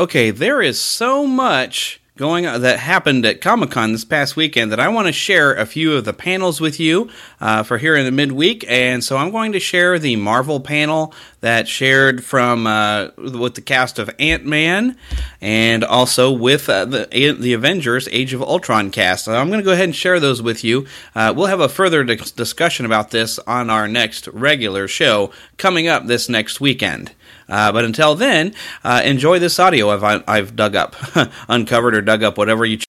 Okay, there is so much going on that happened at Comic Con this past weekend that I want to share a few of the panels with you uh, for here in the midweek. And so I'm going to share the Marvel panel that shared from uh, with the cast of Ant Man and also with uh, the the Avengers Age of Ultron cast. So I'm going to go ahead and share those with you. Uh, we'll have a further dis- discussion about this on our next regular show coming up this next weekend. Uh, but until then, uh, enjoy this audio I've, I've dug up, uncovered or dug up, whatever you. Ch-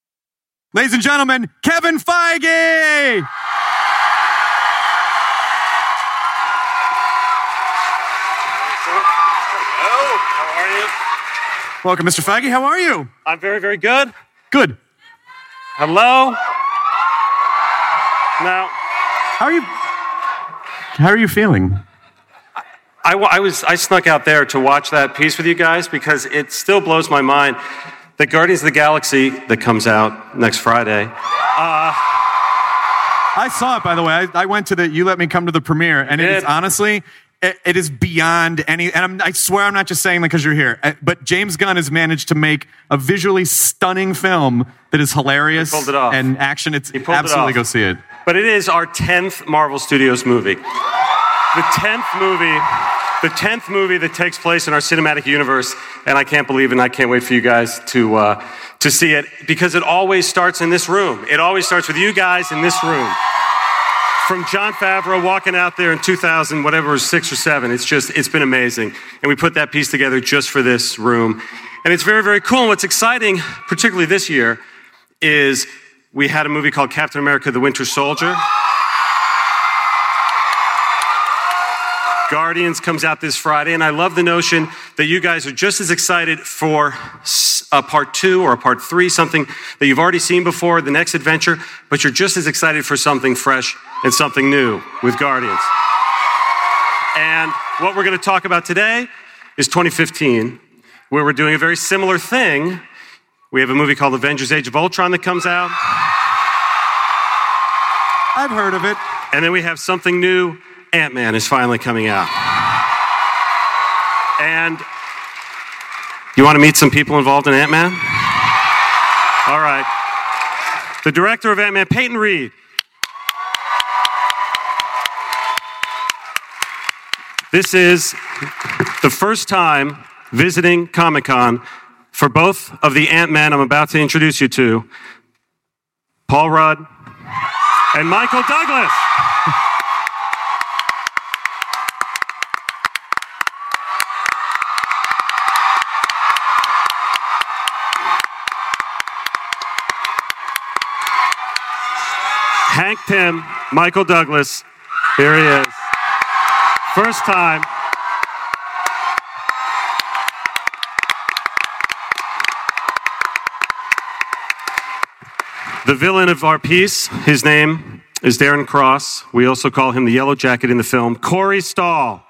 Ladies and gentlemen, Kevin Feige! Hello, how are you? Welcome, Mr. Feige. How are you? I'm very, very good. Good. Hello. Now, How are you? How are you feeling? I, I was I snuck out there to watch that piece with you guys because it still blows my mind that Guardians of the Galaxy that comes out next Friday. I saw it, by the way. I, I went to the. You let me come to the premiere, and it is honestly, it, it is beyond any. And I'm, I swear, I'm not just saying that because you're here. Uh, But James Gunn has managed to make a visually stunning film that is hilarious He pulled it off. and action. It's it absolutely off. go see it. But it is our 10th Marvel Studios movie. The 10th movie, the 10th movie that takes place in our cinematic universe, and I can't believe and I can't wait for you guys to, uh, to see it because it always starts in this room. It always starts with you guys in this room. From Jon Favreau walking out there in 2000, whatever six or seven, it's just, it's been amazing. And we put that piece together just for this room. And it's very, very cool. And what's exciting, particularly this year, is we had a movie called Captain America the Winter Soldier. Guardians comes out this Friday, and I love the notion that you guys are just as excited for a part two or a part three, something that you've already seen before, the next adventure, but you're just as excited for something fresh and something new with Guardians. And what we're going to talk about today is 2015, where we're doing a very similar thing. We have a movie called Avengers Age of Ultron that comes out. I've heard of it. And then we have something new. Ant Man is finally coming out. And you want to meet some people involved in Ant Man? All right. The director of Ant Man, Peyton Reed. This is the first time visiting Comic Con for both of the Ant Man I'm about to introduce you to Paul Rudd and Michael Douglas. Pym, Michael Douglas. Here he is. First time. The villain of our piece, his name is Darren Cross. We also call him the Yellow Jacket in the film, Corey Stoll.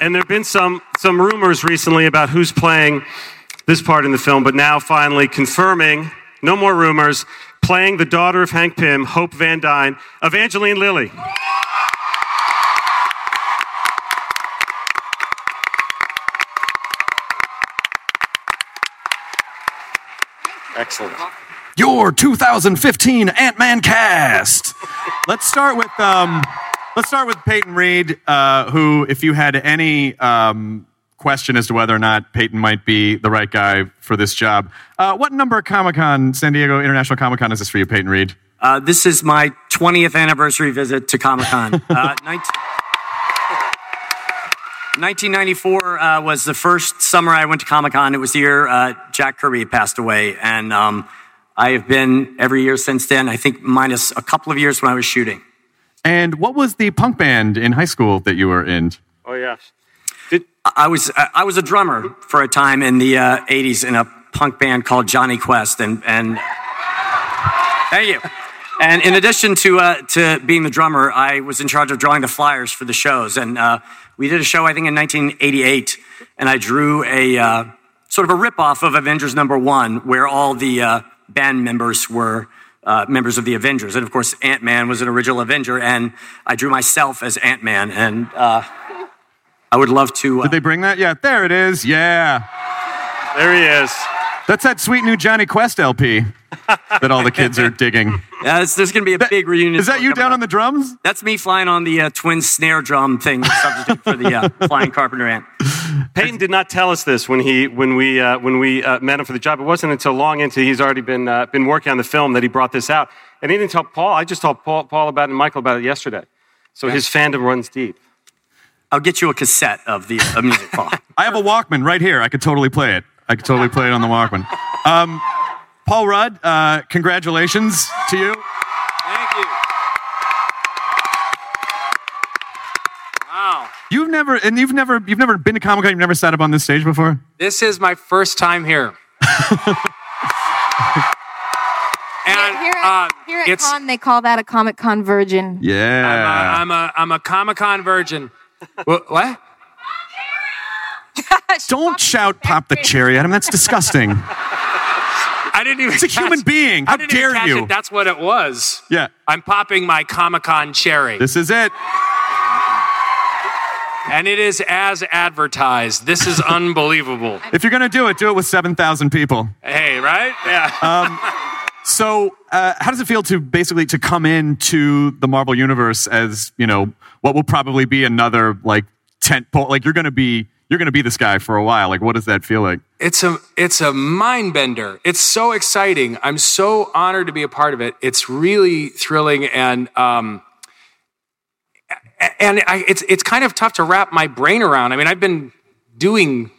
And there have been some, some rumors recently about who's playing this part in the film, but now finally confirming, no more rumors, playing the daughter of Hank Pym, Hope Van Dyne, Evangeline Lilly. Excellent. Your 2015 Ant Man cast. let's start with um, let's start with Peyton Reed, uh, who, if you had any um, question as to whether or not Peyton might be the right guy for this job, uh, what number of Comic Con, San Diego International Comic Con, is this for you, Peyton Reed? Uh, this is my 20th anniversary visit to Comic Con. Uh, 19- 1994 uh, was the first summer I went to Comic Con. It was the year uh, Jack Kirby passed away. And um, I have been every year since then, I think minus a couple of years when I was shooting. And what was the punk band in high school that you were in? Oh, yes. I was I was a drummer for a time in the uh, 80s in a punk band called Johnny Quest, and and thank you. And in addition to uh, to being the drummer, I was in charge of drawing the flyers for the shows. And uh, we did a show I think in 1988, and I drew a uh, sort of a ripoff of Avengers Number One, where all the uh, band members were uh, members of the Avengers. And of course, Ant Man was an original Avenger, and I drew myself as Ant Man. And uh, I would love to. Uh, Did they bring that? Yeah, there it is. Yeah. There he is. That's that sweet new Johnny Quest LP that all the kids are digging. yeah, it's- there's going to be a big reunion. Is that you down up. on the drums? That's me flying on the uh, twin snare drum thing, substitute for the uh, flying carpenter ant. Peyton did not tell us this when he when we uh, when we uh, met him for the job. It wasn't until long into he's already been uh, been working on the film that he brought this out, and he didn't tell Paul. I just told Paul, Paul about it and Michael about it yesterday. So his fandom runs deep. I'll get you a cassette of the uh, music, Paul. I have a Walkman right here. I could totally play it. I could totally play it on the Walkman. Um, Paul Rudd, uh, congratulations to you. Thank you. Wow. You've never and you've never you've never been to Comic Con. You've never sat up on this stage before. This is my first time here. and Here uh, at, here at it's Con, they call that a Comic Con virgin. Yeah. I'm a I'm a Comic Con virgin. What? what? Don't shout "pop the cherry" at him. That's disgusting. I didn't even. It's a human being. How dare catch you? It. That's what it was. Yeah. I'm popping my Comic Con cherry, This is it. and it is as advertised. This is unbelievable. If you're gonna do it, do it with seven thousand people. hey, right? Yeah. So, uh, how does it feel to basically to come into the Marvel universe as you know what will probably be another like tent pole? Like you're gonna be you're gonna be this guy for a while. Like what does that feel like? it's a it's a mind bender. It's so exciting. I'm so honored to be a part of it. It's really thrilling and um and I, it's it's kind of tough to wrap my brain around. I mean, I've been doing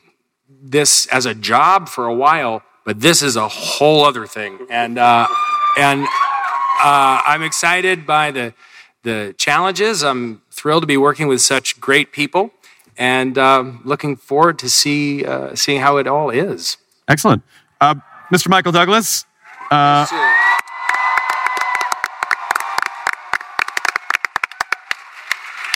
this as a job for a while, but this is a whole other thing. And uh, and uh, I'm excited by the the challenges. I'm thrilled to be working with such great people, and um, looking forward to see uh, seeing how it all is. Excellent, uh, Mr. Michael Douglas. Uh,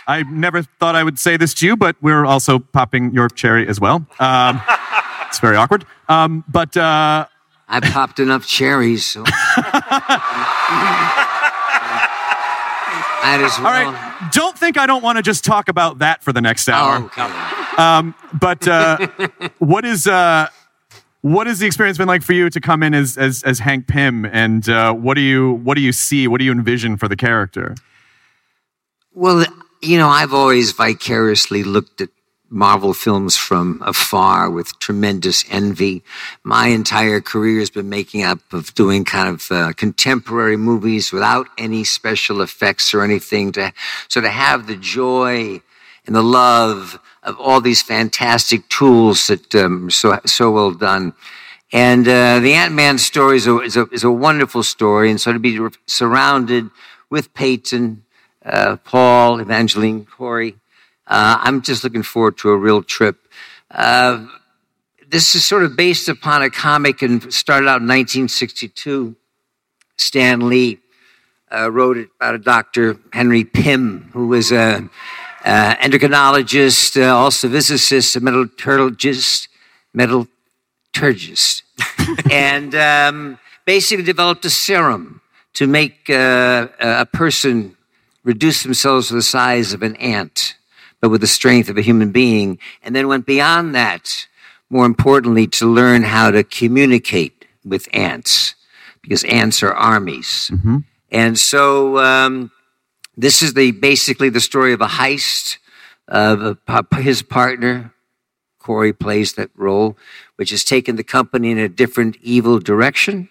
I never thought I would say this to you, but we're also popping your cherry as well. Um, it's very awkward. Um, but uh, I popped enough cherries, so. All well. right, don't think I don't want to just talk about that for the next hour. Oh, okay. But uh, what is uh, what has the experience been like for you to come in as as, as Hank Pym, and uh, what do you what do you see? What do you envision for the character? Well, you know, I've always vicariously looked at Marvel films from afar with tremendous envy. My entire career has been making up of doing kind of uh, contemporary movies without any special effects or anything to so to have the joy and the love of all these fantastic tools that um, so so well done. And uh, the Ant Man story is a, is, a, is a wonderful story. And so to be surrounded with Peyton, uh, Paul, Evangeline, Corey, uh, I'm just looking forward to a real trip. Uh, this is sort of based upon a comic and started out in 1962. Stan Lee uh, wrote it about a doctor, Henry Pym, who was an uh, endocrinologist, uh, also physicist, a metallurgist, metallurgist, and um, basically developed a serum to make uh, a person reduce themselves to the size of an ant, but with the strength of a human being, and then went beyond that, more importantly, to learn how to communicate with ants, because ants are armies. And so um, this is the basically the story of a heist of a, his partner. Corey plays that role, which has taken the company in a different evil direction.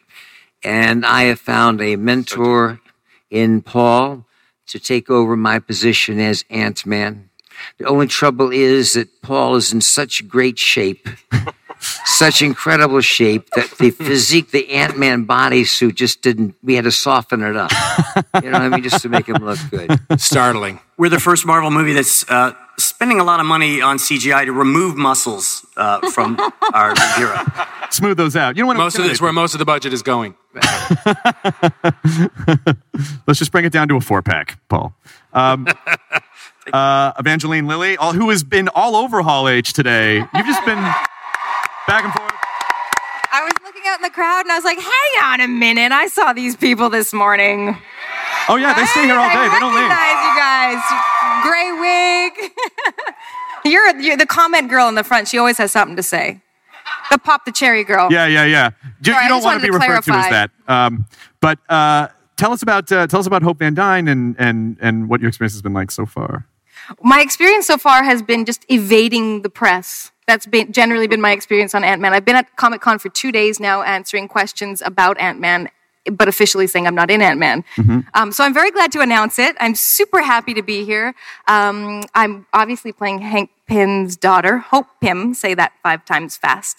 And I have found a mentor in Paul to take over my position as Ant Man. The only trouble is that Paul is in such great shape, such incredible shape that the physique, the Ant Man bodysuit just didn't, we had to soften it up. You know what I mean? Just to make him look good. Startling. We're the first Marvel movie that's uh, spending a lot of money on CGI to remove muscles uh, from our hero. Smooth those out. You don't want to Most of this, where most of the budget is going. Let's just bring it down to a four pack, Paul. Um, uh, Evangeline Lilly, all, who has been all over Hall H today. You've just been back and forth. I was looking out in the crowd and I was like, hang on a minute. I saw these people this morning. Oh yeah, they stay here all day. They don't leave. recognize you guys. Gray wig. you're, you're the comment girl in the front. She always has something to say. The pop the cherry girl. Yeah, yeah, yeah. You, Sorry, you don't want to be to referred to as that. Um, but uh, tell us about uh, tell us about Hope Van Dyne and and and what your experience has been like so far. My experience so far has been just evading the press. That's been generally been my experience on Ant Man. I've been at Comic Con for two days now, answering questions about Ant Man, but officially saying I'm not in Ant Man. Um, so I'm very glad to announce it. I'm super happy to be here. Um, I'm obviously playing Hank Pym's daughter, Hope Pym. Say that five times fast.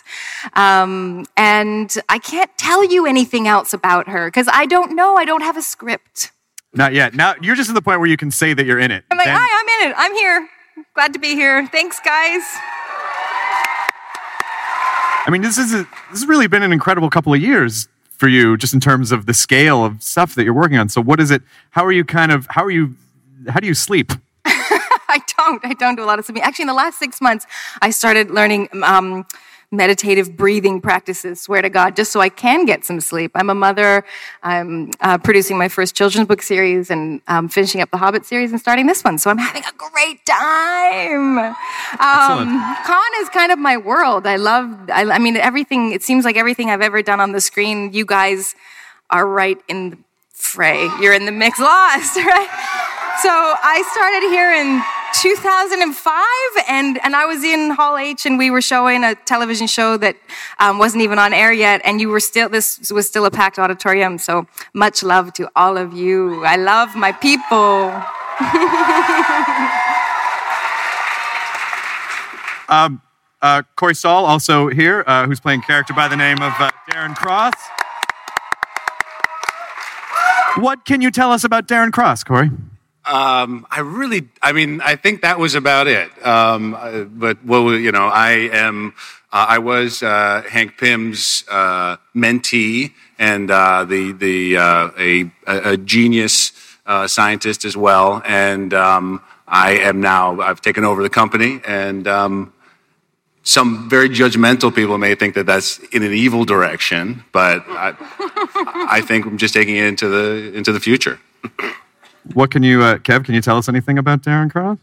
Um, and I can't tell you anything else about her because I don't know. I don't have a script. Not yet. Now you're just at the point where you can say that you're in it. I'm like, Then- hi, I'm in it. I'm here. Glad to be here. Thanks, guys. I mean, this is a, this has really been an incredible couple of years for you, just in terms of the scale of stuff that you're working on. So, what is it? How are you kind of? How are you? How do you sleep? I don't. I don't do a lot of sleeping. Actually, in the last six months, I started learning um, meditative breathing practices. Swear to God, just so I can get some sleep. I'm a mother. I'm uh, producing my first children's book series and um, finishing up the Hobbit series and starting this one. So I'm having a great time. Um, con is kind of my world. I love. I, I mean, everything. It seems like everything I've ever done on the screen. You guys are right in the fray. You're in the mix. Lost, right? So I started here in 2005, and, and I was in Hall H, and we were showing a television show that um, wasn't even on air yet, and you were still, this was still a packed auditorium, so much love to all of you. I love my people. Uh, Corey Stoll, also here, uh, who's playing character by the name of uh, Darren Cross. What can you tell us about Darren Cross, Corey? Um, I really, I mean, I think that was about it. Um, uh, but well, you know, I am, uh, I was uh, Hank Pym's uh, mentee and uh, the the uh, a, a genius scientist as well. And um, I am now, I've taken over the company, and um, some very judgmental people may think that that's in an evil direction, but I, I think I'm just taking it into the into the future. What can you, uh, Kev? Can you tell us anything about Darren Cross?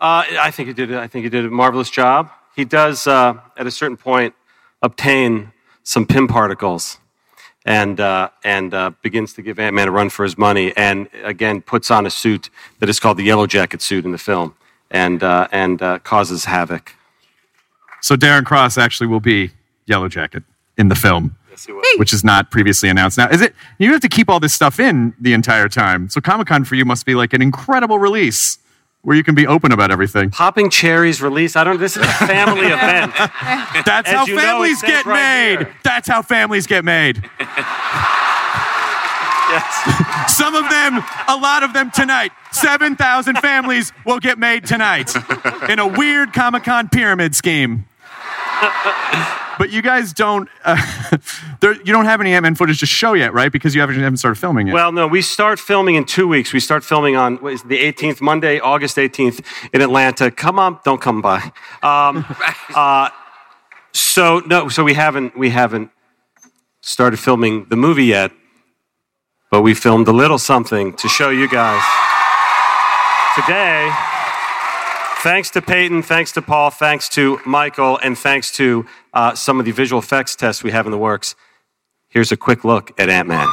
Uh, I think he did. I think he did a marvelous job. He does, uh, at a certain point, obtain some Pym particles, and uh, and uh, begins to give Ant Man a run for his money. And again, puts on a suit that is called the Yellow Jacket suit in the film, and uh, and uh, causes havoc. So Darren Cross actually will be Yellow Jacket in the film, which is not previously announced. Now, is it? You have to keep all this stuff in the entire time. So Comic Con for you must be like an incredible release where you can be open about everything. Popping cherries release. I don't. This is a family event. That's As how you know, families get right made. here. That's how families get made. Yes. Some of them, a lot of them tonight. 7,000 families will get made tonight in a weird Comic Con pyramid scheme. But you guys don't, uh, there, you don't have any Ant Man footage to show yet, right? Because you haven't, haven't started filming yet. Well, no, we start filming in two weeks. We start filming on what is it, the 18th, Monday, August 18th in Atlanta. Come on, don't come by. Um, uh, so no, so we haven't we haven't started filming the movie yet, but we filmed a little something to show you guys today. Thanks to Peyton, thanks to Paul, thanks to Michael, and thanks to uh, some of the visual effects tests we have in the works. Here's a quick look at Ant Man.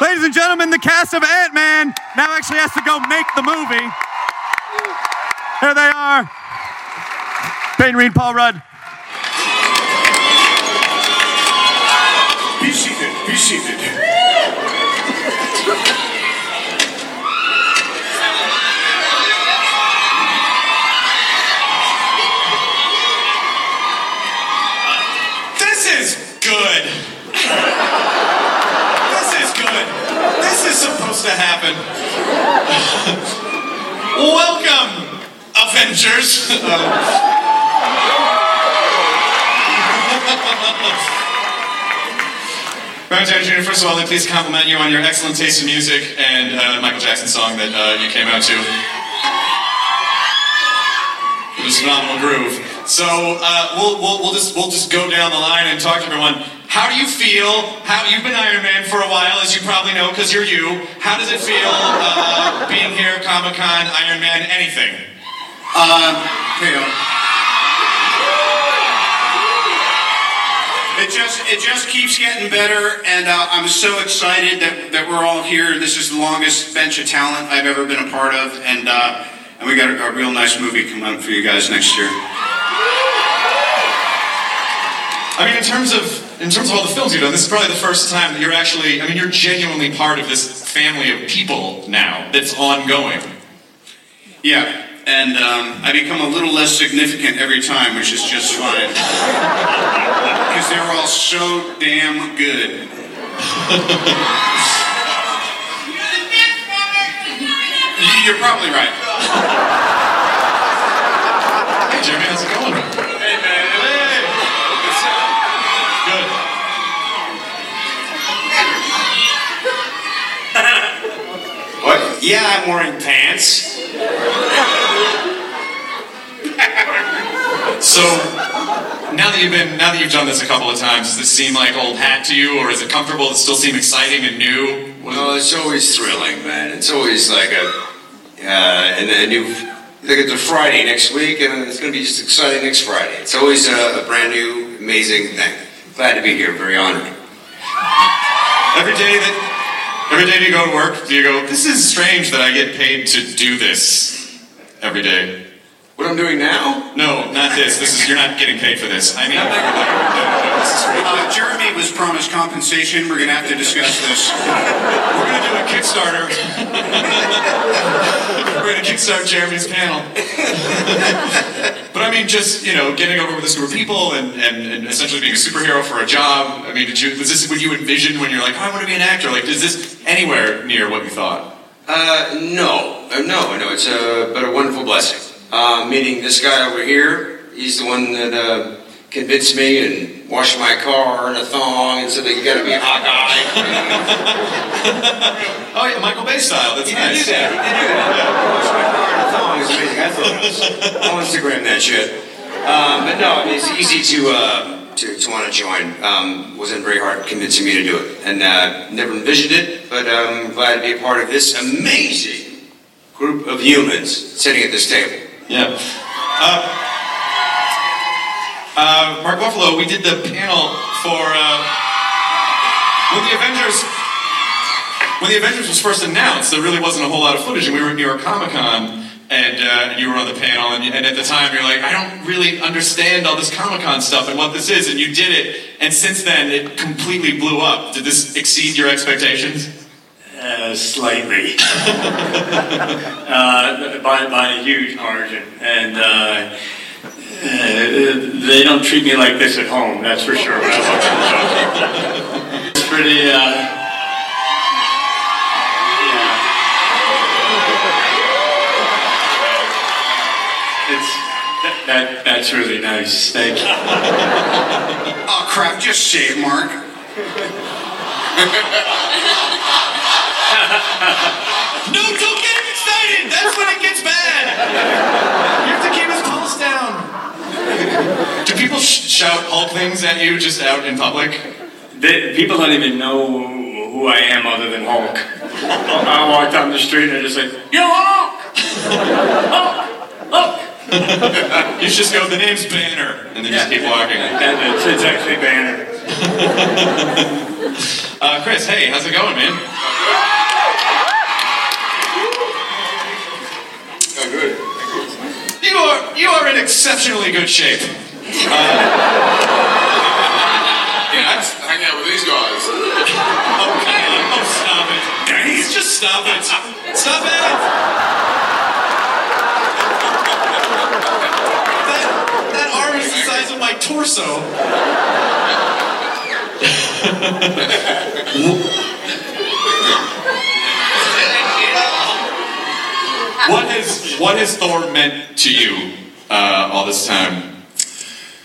Ladies and gentlemen, the cast of Ant Man now actually has to go make the movie. Here they are Peyton Reed, Paul Rudd. Be seated. Be seated. This is good. This is good. This is supposed to happen. Welcome, Avengers. Robert Downey Jr., first of all, me please compliment you on your excellent taste in music and uh, Michael Jackson song that uh, you came out to. It was a phenomenal groove. So uh, we'll, we'll, we'll just we'll just go down the line and talk to everyone. How do you feel? How you've been Iron Man for a while, as you probably know, because you're you. How does it feel uh, being here, Comic Con, Iron Man, anything? You know, just it just keeps getting better, and uh, I'm so excited that, that we're all here. This is the longest bench of talent I've ever been a part of, and uh, and we got a, a real nice movie coming up for you guys next year. I mean, in terms of in terms of all the films you've done, this is probably the first time that you're actually. I mean, you're genuinely part of this family of people now that's ongoing. Yeah, and um, I become a little less significant every time, which is just fine. Because they're all so damn good. You're probably right. Hey, Jeremy, how's it going? Hey, man. Hey, good. What? Yeah, I'm wearing pants. So now that you've been now that you've done this a couple of times, does this seem like old hat to you, or is it comfortable to still seem exciting and new? What- No, it's always thrilling, man. It's always like a, uh, and then you look at the Friday next week, and it's going to be just exciting next Friday. It's always a, a brand new, amazing thing. Glad to be here. Very honored. Every day that every day you go to work, do you go? This is strange that I get paid to do this every day. What I'm doing now? No, not this. This is you're not getting paid for this. I mean, no, no, no, this is great. Uh, Jeremy was promised compensation. We're going to have to discuss this. We're gonna do a Kickstarter. We're gonna kickstart Jeremy's panel. but I mean, just you know, getting over with this group of people and, and, and essentially being a superhero for a job. I mean, did you was this what you envisioned when you're like, oh, I want to be an actor? Like, is this anywhere near what you thought? Uh, no, uh, no, no. It's a but a wonderful blessing. Uh, meeting this guy over here. He's the one that uh, convinced me and washed my car in a thong and said that you got to be a hot guy. Oh yeah, Michael Bay style. That's He nice. did do that. He did do that. Wash my car in a thong is amazing. I thought. I'll Instagram that shit. Um, but no, I mean, it's easy to. Uh, to, to want to join um, wasn't very hard convincing me to do it, and uh, never envisioned it. But I'm glad to be a part of this amazing group of humans sitting at this table. Yeah. Uh, uh, Mark Ruffalo, we did the panel for uh, when the Avengers. When the Avengers was first announced, there really wasn't a whole lot of footage, and we were at New York Comic Con, and, uh, you were on the panel, and, and at the time you're like, I don't really understand all this Comic Con stuff and what this is, and you did it, and since then it completely blew up. Did this exceed your expectations? Slightly. uh, by, by a huge margin. And uh, uh, they don't treat me like this at home, that's for sure. It's pretty, uh, yeah. It's, that, that's really nice. Thank you. Oh, crap. Just say it, Mark. No, don't get him excited. That's when it gets bad. You have to keep his pulse down. Do people sh- shout Hulk things at you just out in public? The, people don't even know who I am other than Hulk. I walk down the street and they're just like, Yo, Hulk! Hulk! Hulk! You just go, the name's Banner, and then just keep walking. That, it's, it's actually Banner. Uh, Chris, hey, how's it going, man? You are in exceptionally good shape. Uh, yeah, I just hang out with these guys. Okay. Oh, stop it. Please, just stop it. Stop it. That, that arm is the size of my torso. what has what has Thor meant to you uh, all this time?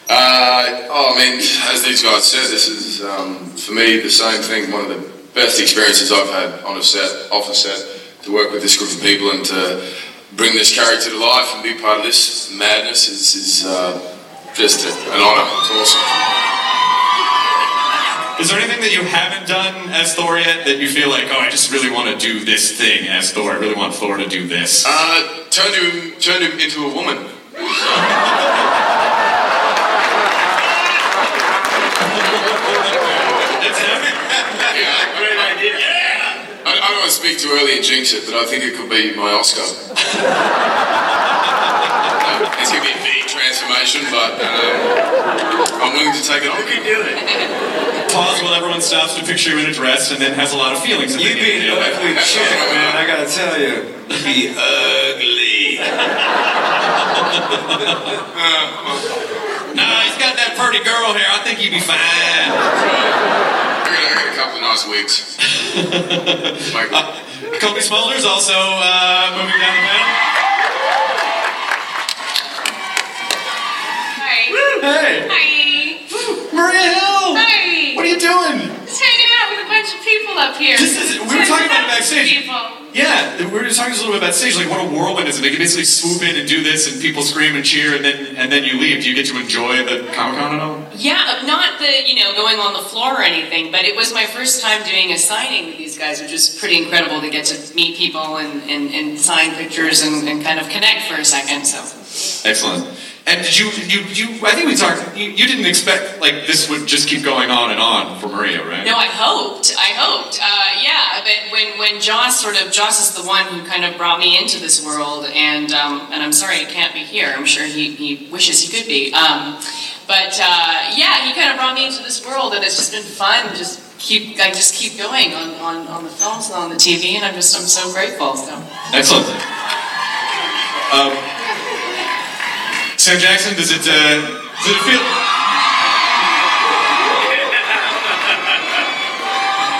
Uh, oh, I mean, as these guys said, this is um, for me the same thing. One of the best experiences I've had on a set, off a set, to work with this group of people and to bring this character to life and be part of this madness is, is uh, just an honor. It's awesome. Is there anything that you haven't done as Thor yet that you feel like, oh, I just really want to do this thing as Thor? I really want Thor to do this. Uh, turned him, turned him into a woman. Yeah, great idea. I, I don't want to speak too early and jinx it, but I think it could be my Oscar. it's going to be a big transformation, but um, I'm willing to take it on. You can do it. Pause while everyone stops to picture you in a dress and then has a lot of feelings. You be an ugly chick, man. I gotta tell you. You be ugly. Nah, he's got that pretty girl hair. I think he'd be fine. I got, I got a couple nice wigs. uh, Cobie Smulders also uh, moving down the panel. Hi. Hey. Hi. Maria Hill. Hi. What are you doing? Just hanging out with a bunch of people up here. This is- we were talking about it backstage. People. Yeah, we were just talking just a little bit about stage. Like, what a whirlwind is it? They can basically swoop in and do this, and people scream and cheer, and then and then you leave. Do you get to enjoy the Comic Con at all? Yeah, not the, you know, going on the floor or anything, but it was my first time doing a signing with these guys, which is pretty incredible to get to meet people and, and, and sign pictures and, and kind of connect for a second. So Excellent. And did you you you? I think we talked. You, you didn't expect like this would just keep going on and on for Maria, right? No, I hoped. I hoped. Uh, yeah, but when when Joss sort of Joss is the one who kind of brought me into this world, and um, and I'm sorry he can't be here. I'm sure he, he wishes he could be. Um, but uh, yeah, he kind of brought me into this world, and it's just been fun. Just keep I just keep going on, on, on the films and on the TV, and I'm just I'm so grateful. So. Excellent. Um, Sam Jackson, does it uh, does it feel?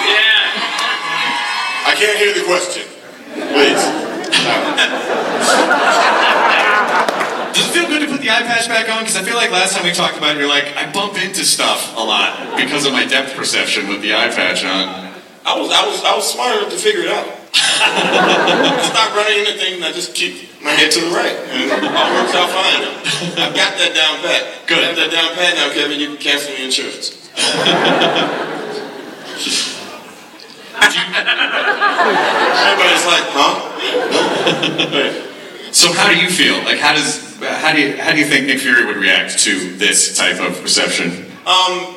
yeah. I can't hear the question. Please. Does it feel good to put the eye patch back on? Because I feel like last time we talked about it, you're like, I bump into stuff a lot because of my depth perception with the eye patch on. I was, I was, I was smart enough to figure it out. Not running anything. I just keep my head to the right, and it all works out fine. I've got that down pat. Good. I have that down pat now, Kevin. You can cancel the insurance. Everybody's like, huh? So how do you feel? Like how does how do you how do you think Nick Fury would react to this type of reception? Um,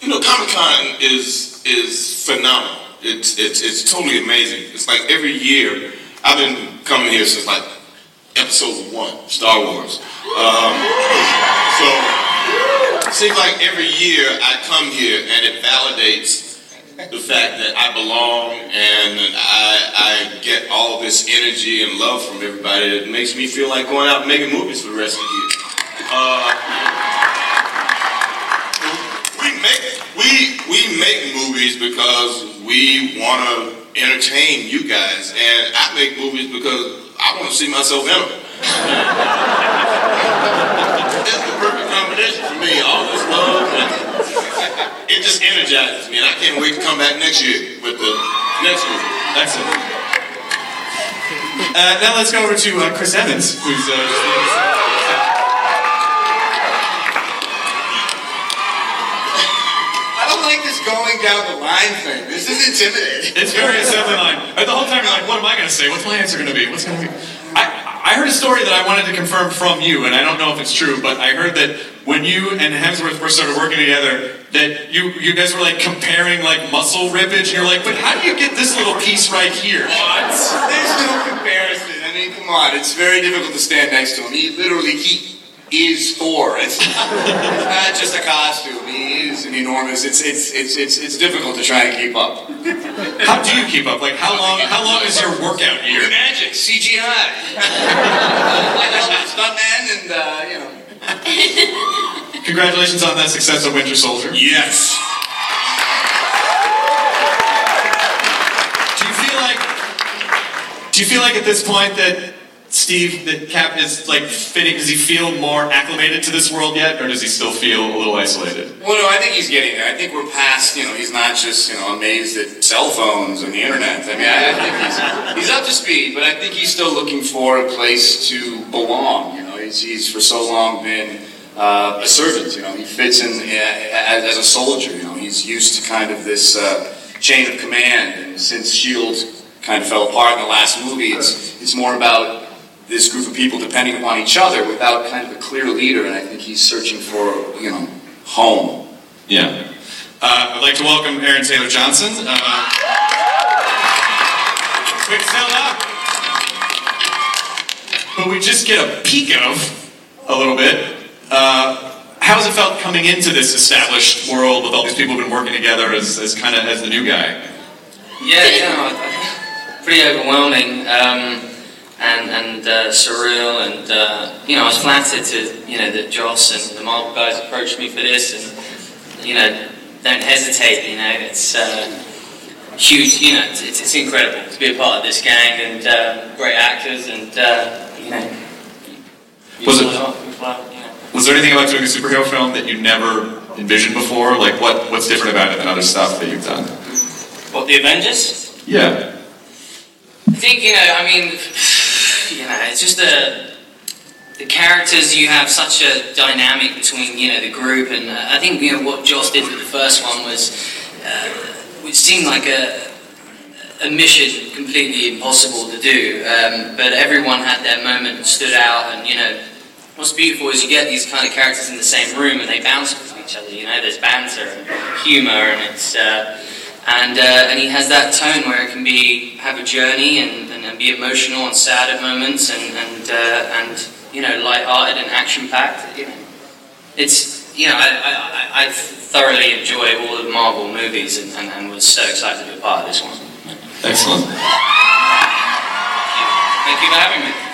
you know, Comic Con is is phenomenal. It's it's it's totally amazing. It's like every year I've been coming here since like episode one, Star Wars. Um, so it seems like every year I come here and it validates the fact that I belong and I, I get all this energy and love from everybody. It makes me feel like going out and making movies for the rest of the year. Uh, we make we we make movies because we want to entertain you guys, and I make movies because I want to see myself in them. That's the perfect combination for me. All this love, and it just energizes me, and I can't wait to come back next year with the next movie. Excellent. Uh, now let's go over to uh, Chris Evans, who's uh, down the line thing. This is intimidating. It's very assembly line. The whole time you're like, what am I going to say? What's my answer going to be? What's going to be? I, I heard a story that I wanted to confirm from you, and I don't know if it's true, but I heard that when you and Hemsworth first started working together, that you you guys were like comparing like muscle rippage, and you're like, but how do you get this little piece right here? What? There's no comparison. I mean, come on. It's very difficult to stand next to him. He literally he is Thor. It's, not just a costume. He is an enormous. It's it's it's it's it's difficult to try and keep up. How do you keep up? Like how long? How long is your workout year? Magic, CGI. Stuntman and uh, you know. Congratulations on that success of Winter Soldier. Yes. Do you feel like? Do you feel like at this point that Steve, that Cap is like fitting? Does he feel more acclimated to this world yet, or does he still feel a little isolated? Well, no, I think he's getting there. I think we're past, you know, he's not just, you know, amazed at cell phones and the internet. I mean, I, I think he's, he's up to speed, but I think he's still looking for a place to belong. You know, he's, he's for so long been uh, a servant. You know, he fits in uh, as, as a soldier. You know, he's used to kind of this uh, chain of command. And since Shield kind of fell apart in the last movie, it's it's more about this group of people depending upon each other without kind of a clear leader. And I think he's searching for you know home. Yeah. Uh, I'd like to welcome Aaron Taylor Johnson. Uh, Quicksilver. But we just get a peek of a little bit. Uh, how's it felt coming into this established world with all these people who've been working together as, as kind of as the new guy? Yeah, yeah, pretty overwhelming um, and and uh, surreal, and uh, you know I was flattered to you know that Joss and the Marvel guys approached me for this, and you know don't hesitate, you know it's uh, huge, you know it's, it's incredible to be a part of this gang and uh, great actors, and uh, you know. you Was it- pull off, you fly, you know. Was there anything about doing a superhero film that you never envisioned before? Like what what's different about it than other stuff that you've done? What the Avengers? Yeah. I think you know. I mean, you know, it's just the the characters. You have such a dynamic between you know the group, and uh, I think you know what Joss did with the first one was, uh, which seemed like a a mission completely impossible to do. Um, but everyone had their moment and stood out, and you know. What's beautiful is you get these kind of characters in the same room and they bounce off each other. You know, there's banter and humour, and it's uh, and uh, and he has that tone where it can be have a journey and, and, and be emotional and sad at moments and and uh, and you know light-hearted and action-packed. You know, it's you know I, I, I thoroughly enjoy all the Marvel movies and, and, and was so excited to be a part of this one. Excellent. Thank you for having me.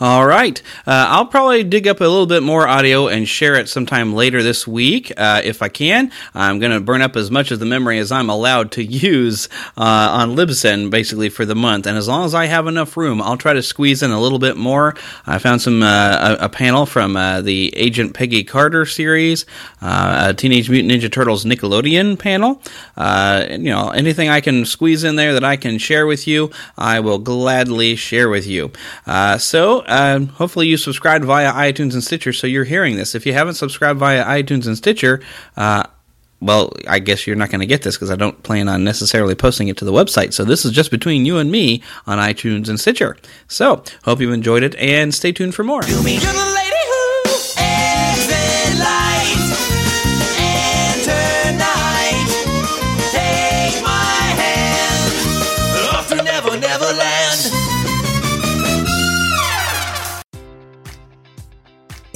All right. Uh, I'll probably dig up a little bit more audio and share it sometime later this week uh, if I can. I'm going to burn up as much of the memory as I'm allowed to use uh, on Libsyn basically for the month. And as long as I have enough room, I'll try to squeeze in a little bit more. I found some uh, a, a panel from uh, the Agent Peggy Carter series, uh, a Teenage Mutant Ninja Turtles Nickelodeon panel. You know, anything I can squeeze in there that I can share with you, I will gladly share with you. So, uh, hopefully, you subscribed via iTunes and Stitcher, so you're hearing this. If you haven't subscribed via iTunes and Stitcher, uh, well, I guess you're not going to get this because I don't plan on necessarily posting it to the website. So this is just between you and me on iTunes and Stitcher. So hope you enjoyed it and stay tuned for more.